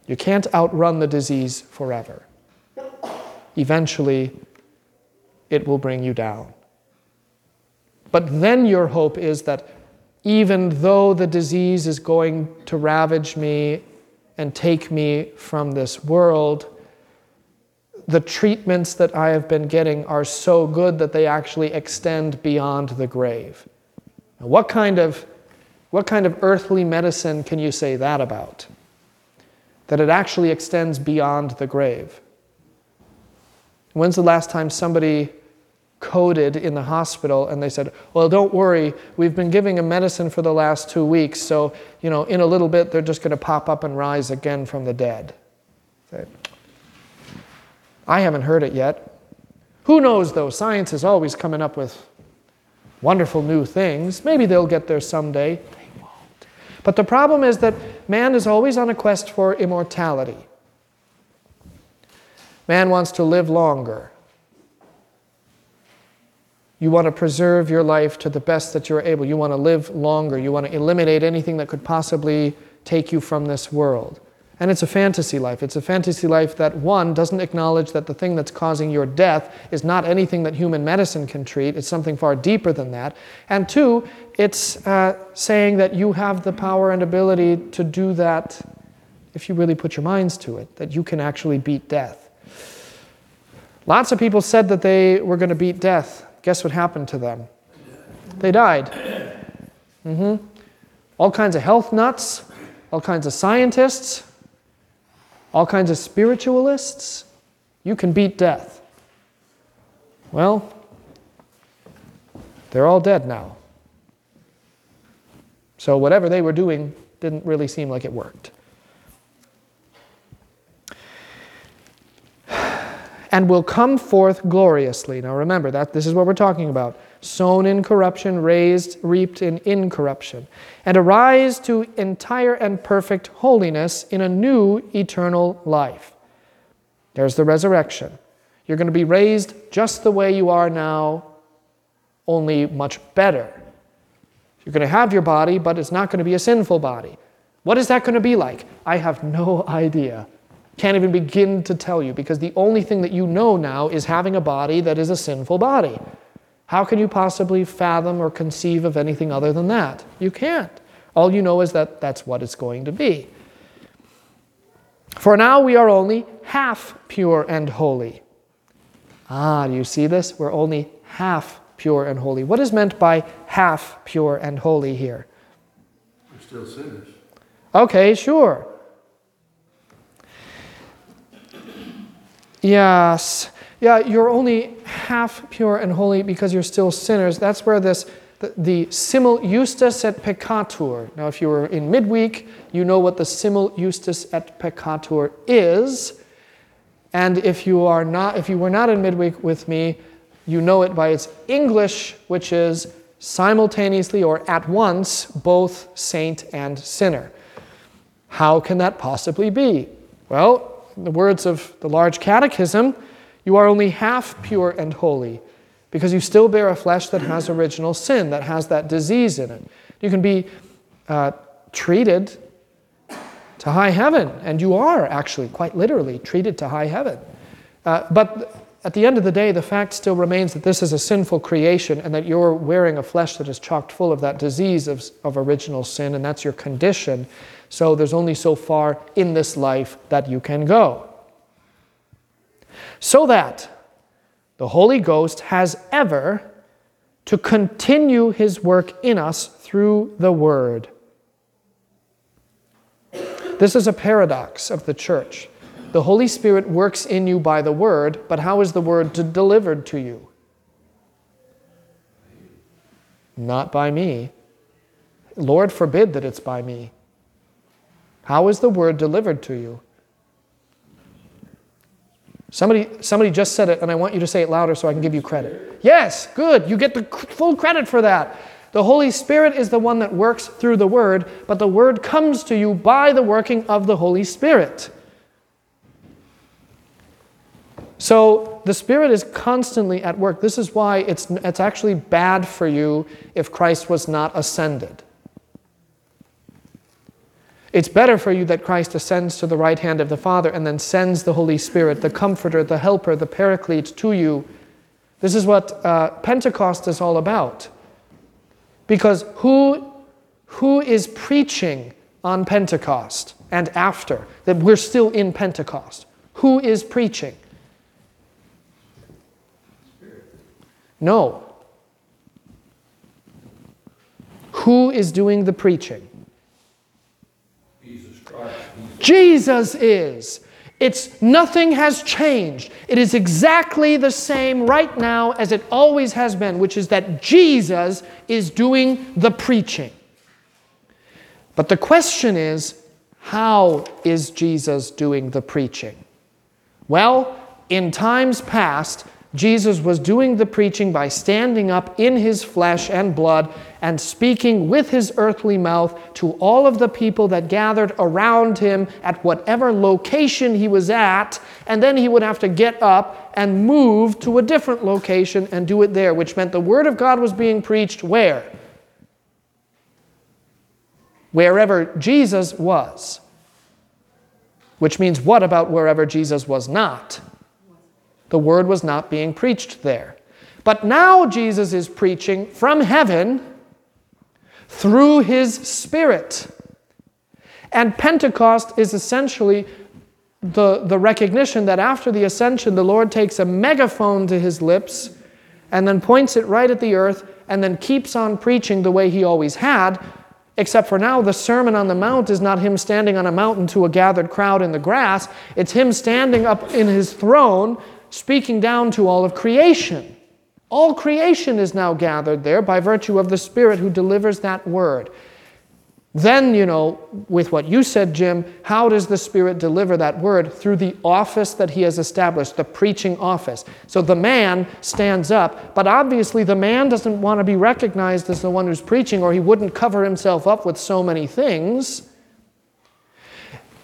You can't outrun the disease forever. Eventually, it will bring you down. But then your hope is that even though the disease is going to ravage me and take me from this world, the treatments that I have been getting are so good that they actually extend beyond the grave. Now, what kind of what kind of earthly medicine can you say that about? That it actually extends beyond the grave. When's the last time somebody coded in the hospital and they said, Well, don't worry, we've been giving a medicine for the last two weeks, so, you know, in a little bit they're just going to pop up and rise again from the dead. I haven't heard it yet. Who knows, though? Science is always coming up with wonderful new things. Maybe they'll get there someday. But the problem is that man is always on a quest for immortality. Man wants to live longer. You want to preserve your life to the best that you're able. You want to live longer. You want to eliminate anything that could possibly take you from this world. And it's a fantasy life. It's a fantasy life that, one, doesn't acknowledge that the thing that's causing your death is not anything that human medicine can treat, it's something far deeper than that. And two, it's uh, saying that you have the power and ability to do that if you really put your minds to it, that you can actually beat death. Lots of people said that they were going to beat death. Guess what happened to them? They died. Mm-hmm. All kinds of health nuts, all kinds of scientists, all kinds of spiritualists, you can beat death. Well, they're all dead now. So whatever they were doing didn't really seem like it worked. And will come forth gloriously. Now remember that this is what we're talking about sown in corruption, raised, reaped in incorruption, and arise to entire and perfect holiness in a new eternal life. There's the resurrection. You're going to be raised just the way you are now, only much better. You're going to have your body, but it's not going to be a sinful body. What is that going to be like? I have no [LAUGHS] idea. Can't even begin to tell you because the only thing that you know now is having a body that is a sinful body. How can you possibly fathom or conceive of anything other than that? You can't. All you know is that that's what it's going to be. For now we are only half pure and holy. Ah, do you see this? We're only half pure and holy. What is meant by half pure and holy here? We're still sinners. Okay, sure. Yes. Yeah, you're only half pure and holy because you're still sinners. That's where this, the, the simul justus et peccator. Now, if you were in midweek, you know what the simul justus et peccator is. And if you are not, if you were not in midweek with me, you know it by its English, which is simultaneously or at once both saint and sinner. How can that possibly be? Well, in the words of the large catechism, you are only half pure and holy because you still bear a flesh that has original sin, that has that disease in it. You can be uh, treated to high heaven, and you are actually, quite literally, treated to high heaven. Uh, but at the end of the day, the fact still remains that this is a sinful creation and that you're wearing a flesh that is chocked full of that disease of, of original sin, and that's your condition. So there's only so far in this life that you can go so that the Holy Ghost has ever to continue his work in us through the Word. This is a paradox of the church. The Holy Spirit works in you by the word, but how is the word de- delivered to you? Not by me. Lord forbid that it's by me. How is the word delivered to you? Somebody, somebody just said it, and I want you to say it louder so I can give you credit. Yes, good. You get the full credit for that. The Holy Spirit is the one that works through the Word, but the Word comes to you by the working of the Holy Spirit. So the Spirit is constantly at work. This is why it's, it's actually bad for you if Christ was not ascended. It's better for you that Christ ascends to the right hand of the Father and then sends the Holy Spirit, the Comforter, the Helper, the Paraclete to you. This is what uh, Pentecost is all about. Because who, who is preaching on Pentecost and after? That we're still in Pentecost. Who is preaching? No. Who is doing the preaching? Jesus Christ. Jesus is. It's nothing has changed. It is exactly the same right now as it always has been, which is that Jesus is doing the preaching. But the question is, how is Jesus doing the preaching? Well, in times past, Jesus was doing the preaching by standing up in his flesh and blood and speaking with his earthly mouth to all of the people that gathered around him at whatever location he was at, and then he would have to get up and move to a different location and do it there, which meant the word of God was being preached where? Wherever Jesus was. Which means what about wherever Jesus was not? The word was not being preached there. But now Jesus is preaching from heaven through his Spirit. And Pentecost is essentially the, the recognition that after the ascension, the Lord takes a megaphone to his lips and then points it right at the earth and then keeps on preaching the way he always had, except for now the Sermon on the Mount is not him standing on a mountain to a gathered crowd in the grass, it's him standing up in his throne speaking down to all of creation. All creation is now gathered there by virtue of the Spirit who delivers that word. Then, you know, with what you said, Jim, how does the Spirit deliver that word? Through the office that He has established, the preaching office. So the man stands up, but obviously the man doesn't want to be recognized as the one who's preaching, or he wouldn't cover himself up with so many things.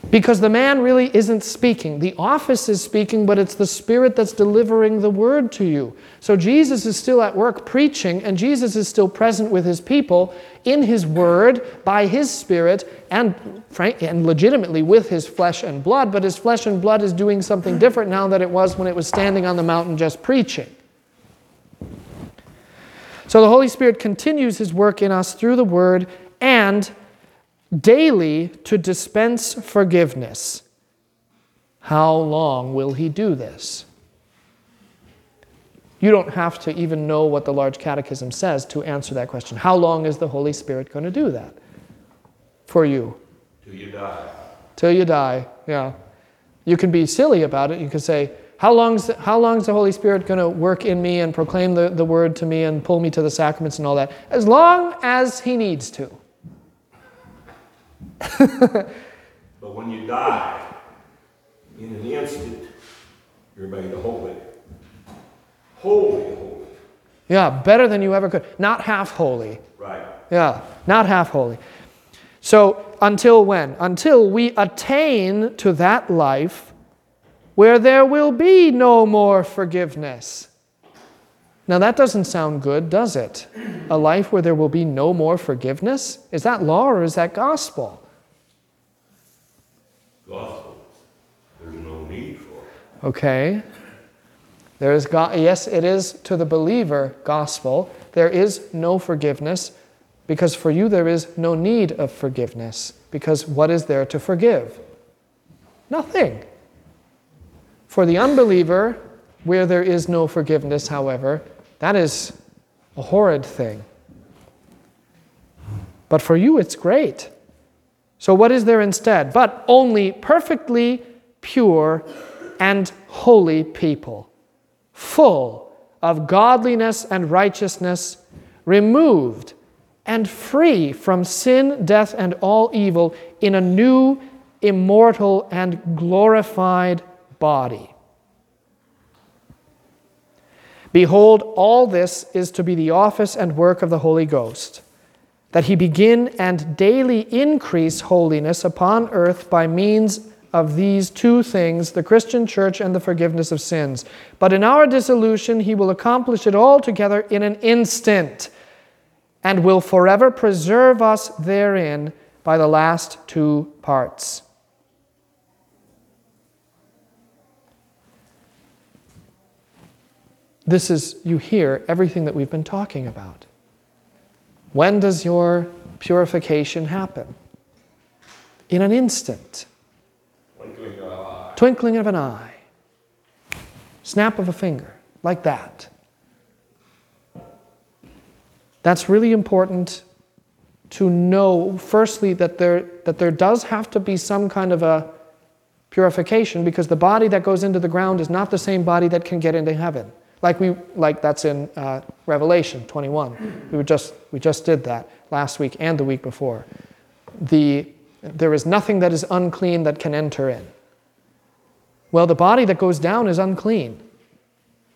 Because the man really isn't speaking. The office is speaking, but it's the Spirit that's delivering the word to you. So Jesus is still at work preaching, and Jesus is still present with his people in his word, by his Spirit, and, frank, and legitimately with his flesh and blood. But his flesh and blood is doing something different now than it was when it was standing on the mountain just preaching. So the Holy Spirit continues his work in us through the word and daily to dispense forgiveness. How long will he do this? You don't have to even know what the large catechism says to answer that question. How long is the Holy Spirit going to do that for you? Till you die. Till you die, yeah. You can be silly about it. You can say, how long's the, how long's the Holy Spirit going to work in me and proclaim the, the word to me and pull me to the sacraments and all that? As long as he needs to. [LAUGHS] But when you die, in an instant, you're made holy. Holy, holy. Yeah, better than you ever could. Not half holy. Right. Yeah, not half holy. So, until when? Until we attain to that life where there will be no more forgiveness. Now, that doesn't sound good, does it? A life where there will be no more forgiveness? Is that law or is that gospel? Gospel. There's no need for it. Okay. There is God, yes, it is to the believer gospel. There is no forgiveness because for you there is no need of forgiveness. Because what is there to forgive? Nothing. For the unbeliever, where there is no forgiveness, however, that is a horrid thing. But for you, it's great. So, what is there instead? But only perfectly pure, and holy people, full of godliness and righteousness, removed and free from sin, death, and all evil in a new, immortal, and glorified body. Behold, all this is to be the office and work of the Holy Ghost, that he begin and daily increase holiness upon earth by means of these two things the Christian church and the forgiveness of sins. But in our dissolution, he will accomplish it all together in an instant and will forever preserve us therein by the last two parts. This is, you hear everything that we've been talking about. When does your purification happen? In an instant. Twinkling of an eye. Twinkling of an eye. Snap of a finger, like that. That's really important to know, firstly, that there, that there does have to be some kind of a purification because the body that goes into the ground is not the same body that can get into heaven. Like, we, like that's in uh, Revelation 21. We, just, we just did that last week and the week before. The, there is nothing that is unclean that can enter in. Well, the body that goes down is unclean,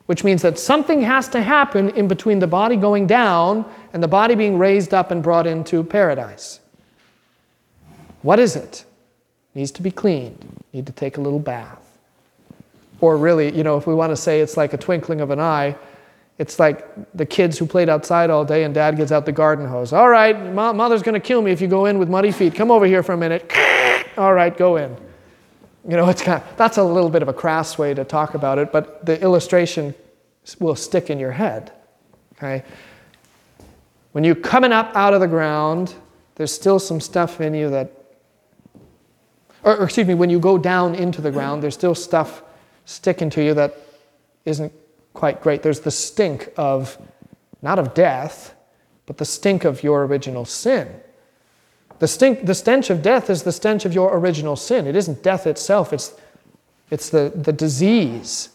which means that something has to happen in between the body going down and the body being raised up and brought into paradise. What is it? Needs to be cleaned. Need to take a little bath. Or really, you know, if we want to say it's like a twinkling of an eye, it's like the kids who played outside all day and dad gets out the garden hose. All right, mother's going to kill me if you go in with muddy feet. Come over here for a minute. [LAUGHS] all right, go in. You know, it's kind of, that's a little bit of a crass way to talk about it, but the illustration will stick in your head. Okay? When you're coming up out of the ground, there's still some stuff in you that, or, or excuse me, when you go down into the ground, there's still stuff sticking to you that isn't quite great. There's the stink of, not of death, but the stink of your original sin. The, stink, the stench of death is the stench of your original sin. It isn't death itself, it's, it's the, the disease.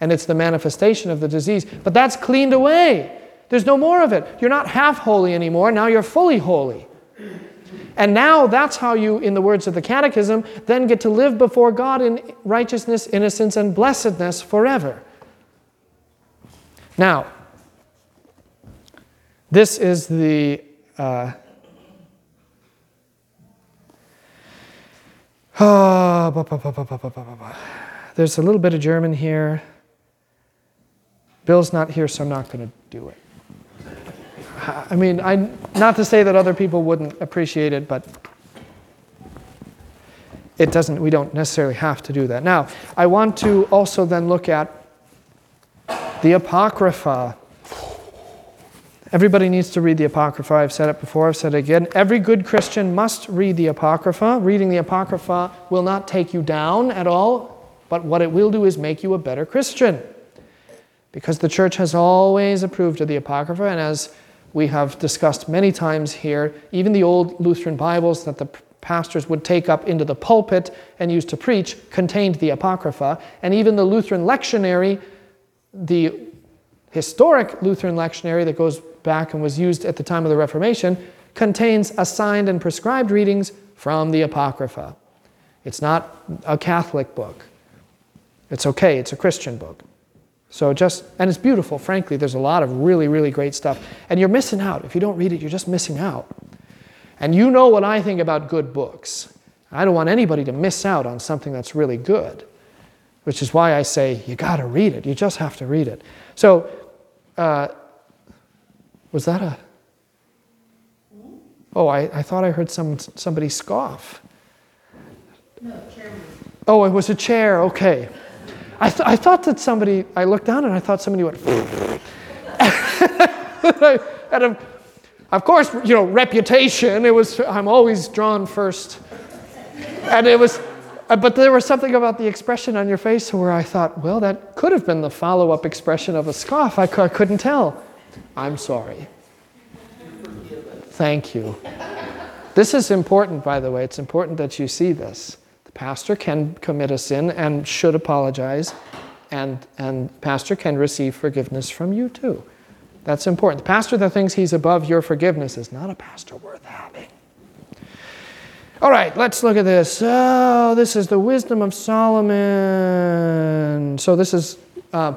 And it's the manifestation of the disease. But that's cleaned away. There's no more of it. You're not half holy anymore. Now you're fully holy. And now that's how you, in the words of the Catechism, then get to live before God in righteousness, innocence, and blessedness forever. Now, this is the. Uh, there's a little bit of German here. Bill's not here, so I'm not going to do it. I mean, I, not to say that other people wouldn't appreciate it, but it doesn't, we don't necessarily have to do that. Now, I want to also then look at the Apocrypha. Everybody needs to read the Apocrypha. I've said it before, I've said it again. Every good Christian must read the Apocrypha. Reading the Apocrypha will not take you down at all, but what it will do is make you a better Christian. Because the church has always approved of the Apocrypha, and as we have discussed many times here, even the old Lutheran Bibles that the pastors would take up into the pulpit and use to preach contained the Apocrypha, and even the Lutheran lectionary, the historic Lutheran lectionary that goes back and was used at the time of the Reformation, contains assigned and prescribed readings from the Apocrypha. It's not a Catholic book. It's okay, it's a Christian book. So just, and it's beautiful, frankly. There's a lot of really, really great stuff. And you're missing out. If you don't read it, you're just missing out. And you know what I think about good books. I don't want anybody to miss out on something that's really good, which is why I say you got to read it. You just have to read it. So, uh, was that a. Oh, I, I thought I heard some, somebody scoff. No, chairman. Oh, it was a chair. Okay. I, th- I thought that somebody, I looked down and I thought somebody went, [LAUGHS] and of, of course, you know, reputation, it was, I'm always drawn first. And it was, uh, but there was something about the expression on your face where I thought, well, that could have been the follow up expression of a scoff. I, c- I couldn't tell. I'm sorry. Thank you. This is important, by the way. It's important that you see this. Pastor can commit a sin and should apologize, and, and pastor can receive forgiveness from you too. That's important. The pastor that thinks he's above your forgiveness is not a pastor worth having. All right, let's look at this. Oh, this is the wisdom of Solomon. So this is uh,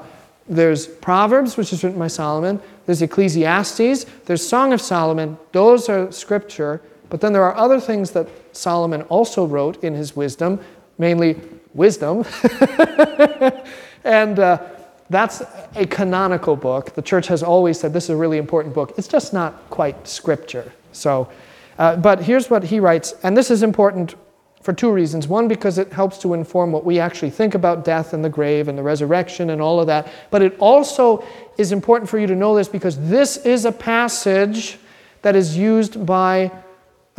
there's Proverbs, which is written by Solomon. There's Ecclesiastes. There's Song of Solomon. Those are scripture. But then there are other things that Solomon also wrote in his wisdom, mainly wisdom. [LAUGHS] and uh, that's a canonical book. The church has always said this is a really important book. It's just not quite scripture. So, uh, but here's what he writes, and this is important for two reasons. One, because it helps to inform what we actually think about death and the grave and the resurrection and all of that. But it also is important for you to know this because this is a passage that is used by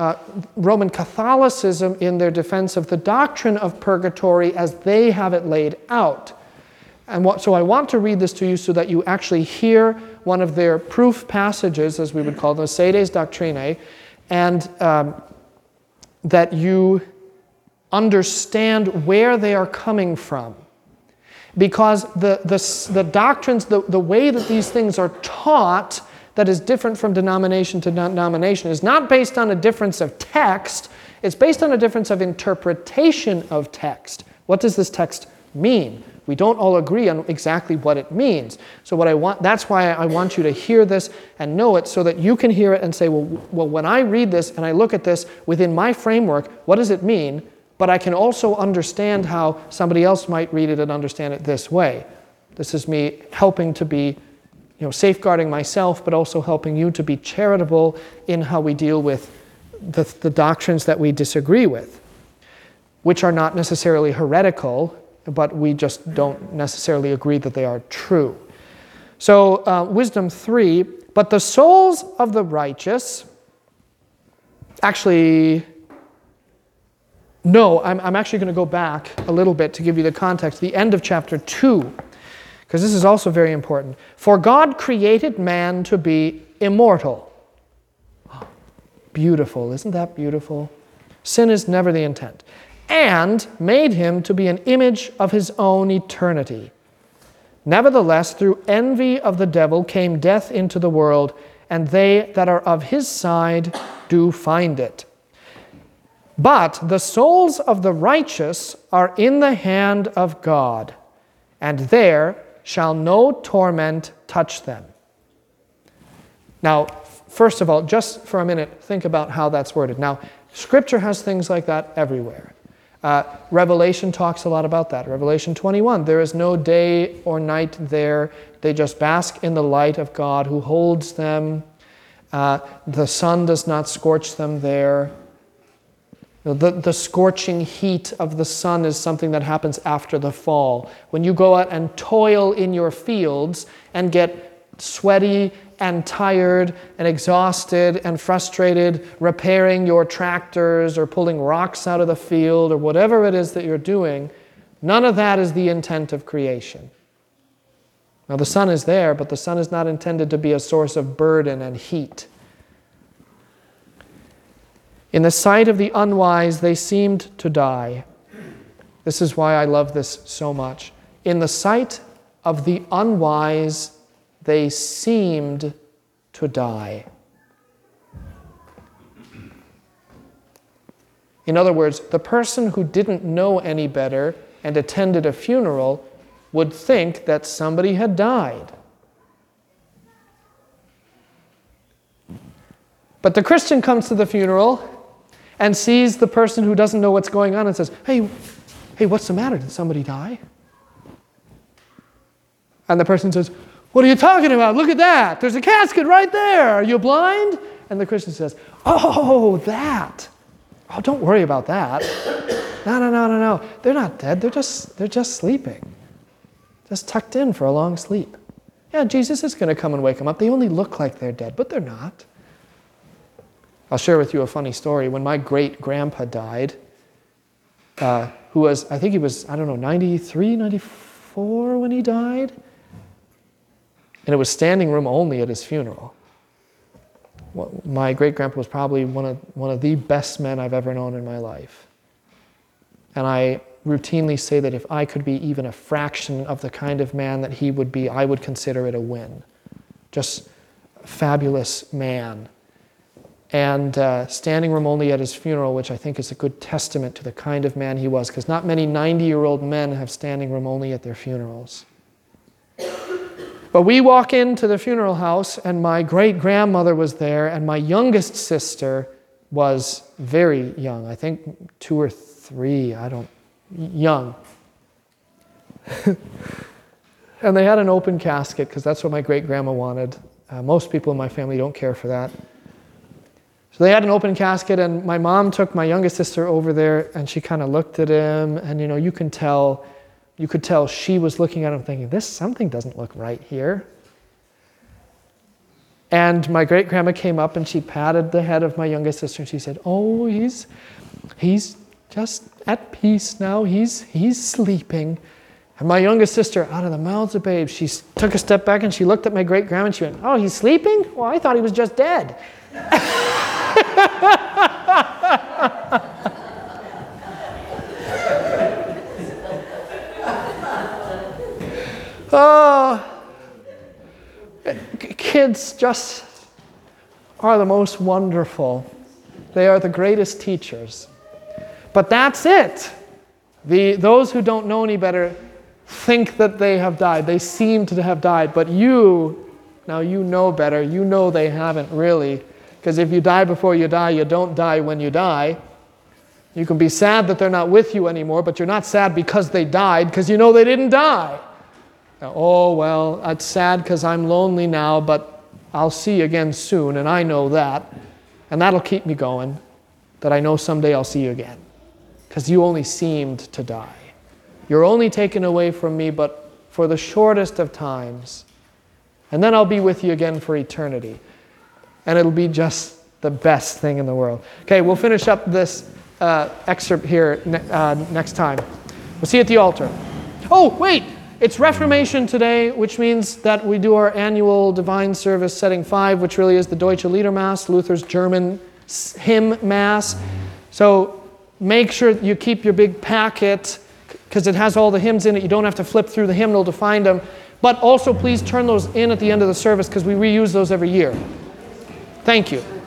uh, Roman Catholicism in their defense of the doctrine of purgatory as they have it laid out. And what, so I want to read this to you so that you actually hear one of their proof passages, as we would call them, Sedes Doctrinae, and um, that you understand where they are coming from. Because the, the, the doctrines, the, the way that these things are taught, that is different from denomination to denomination, is not based on a difference of text, it's based on a difference of interpretation of text. What does this text mean? We don't all agree on exactly what it means. So what I want that's why I want you to hear this and know it so that you can hear it and say, well, well when I read this and I look at this within my framework, what does it mean? but I can also understand how somebody else might read it and understand it this way. This is me helping to be, you know, safeguarding myself, but also helping you to be charitable in how we deal with the, the doctrines that we disagree with, which are not necessarily heretical, but we just don't necessarily agree that they are true. So, uh, wisdom three, but the souls of the righteous, actually, no, I'm, I'm actually going to go back a little bit to give you the context, the end of chapter 2, because this is also very important. For God created man to be immortal. Beautiful, isn't that beautiful? Sin is never the intent. And made him to be an image of his own eternity. Nevertheless, through envy of the devil came death into the world, and they that are of his side do find it. But the souls of the righteous are in the hand of God, and there shall no torment touch them. Now, first of all, just for a minute, think about how that's worded. Now, Scripture has things like that everywhere. Uh, Revelation talks a lot about that. Revelation 21 there is no day or night there, they just bask in the light of God who holds them. Uh, the sun does not scorch them there. The, the scorching heat of the sun is something that happens after the fall. When you go out and toil in your fields and get sweaty and tired and exhausted and frustrated repairing your tractors or pulling rocks out of the field or whatever it is that you're doing, none of that is the intent of creation. Now, the sun is there, but the sun is not intended to be a source of burden and heat. In the sight of the unwise, they seemed to die. This is why I love this so much. In the sight of the unwise, they seemed to die. In other words, the person who didn't know any better and attended a funeral would think that somebody had died. But the Christian comes to the funeral and sees the person who doesn't know what's going on and says, Hey, hey, what's the matter? Did somebody die? And the person says, What are you talking about? Look at that. There's a casket right there. Are you blind? And the Christian says, Oh, that. Oh, don't worry about that. No, no, no, no, no. They're not dead. They're just, they're just sleeping. Just tucked in for a long sleep. Yeah, Jesus is going to come and wake them up. They only look like they're dead, but they're not. I'll share with you a funny story. When my great grandpa died, uh, who was, I think he was, I don't know, 93, 94 when he died, and it was standing room only at his funeral. Well, my great grandpa was probably one of, one of the best men I've ever known in my life. And I routinely say that if I could be even a fraction of the kind of man that he would be, I would consider it a win. Just fabulous man. And uh, standing room only at his funeral, which I think is a good testament to the kind of man he was, because not many 90 year old men have standing room only at their funerals. But we walk into the funeral house, and my great grandmother was there, and my youngest sister was very young. I think two or three, I don't, young. [LAUGHS] and they had an open casket because that's what my great grandma wanted. Uh, most people in my family don't care for that. So they had an open casket, and my mom took my youngest sister over there, and she kind of looked at him, and you know, you can tell, you could tell she was looking at him thinking, this something doesn't look right here. And my great grandma came up and she patted the head of my youngest sister and she said, Oh, he's he's just at peace now. He's he's sleeping. And my youngest sister, out of the mouths of babes, she took a step back and she looked at my great grandma and she went, Oh, he's sleeping? Well, I thought he was just dead. [LAUGHS] [LAUGHS] oh, kids just are the most wonderful. They are the greatest teachers. But that's it. The, those who don't know any better think that they have died. They seem to have died. But you, now you know better. You know they haven't really. Because if you die before you die, you don't die when you die. You can be sad that they're not with you anymore, but you're not sad because they died, because you know they didn't die. Now, oh, well, it's sad because I'm lonely now, but I'll see you again soon, and I know that. And that'll keep me going, that I know someday I'll see you again. Because you only seemed to die. You're only taken away from me, but for the shortest of times. And then I'll be with you again for eternity. And it'll be just the best thing in the world. Okay, we'll finish up this uh, excerpt here ne- uh, next time. We'll see you at the altar. Oh, wait! It's Reformation today, which means that we do our annual divine service setting five, which really is the Deutsche Liedermass, Luther's German hymn mass. So make sure you keep your big packet because it has all the hymns in it. You don't have to flip through the hymnal to find them. But also, please turn those in at the end of the service because we reuse those every year. Thank you.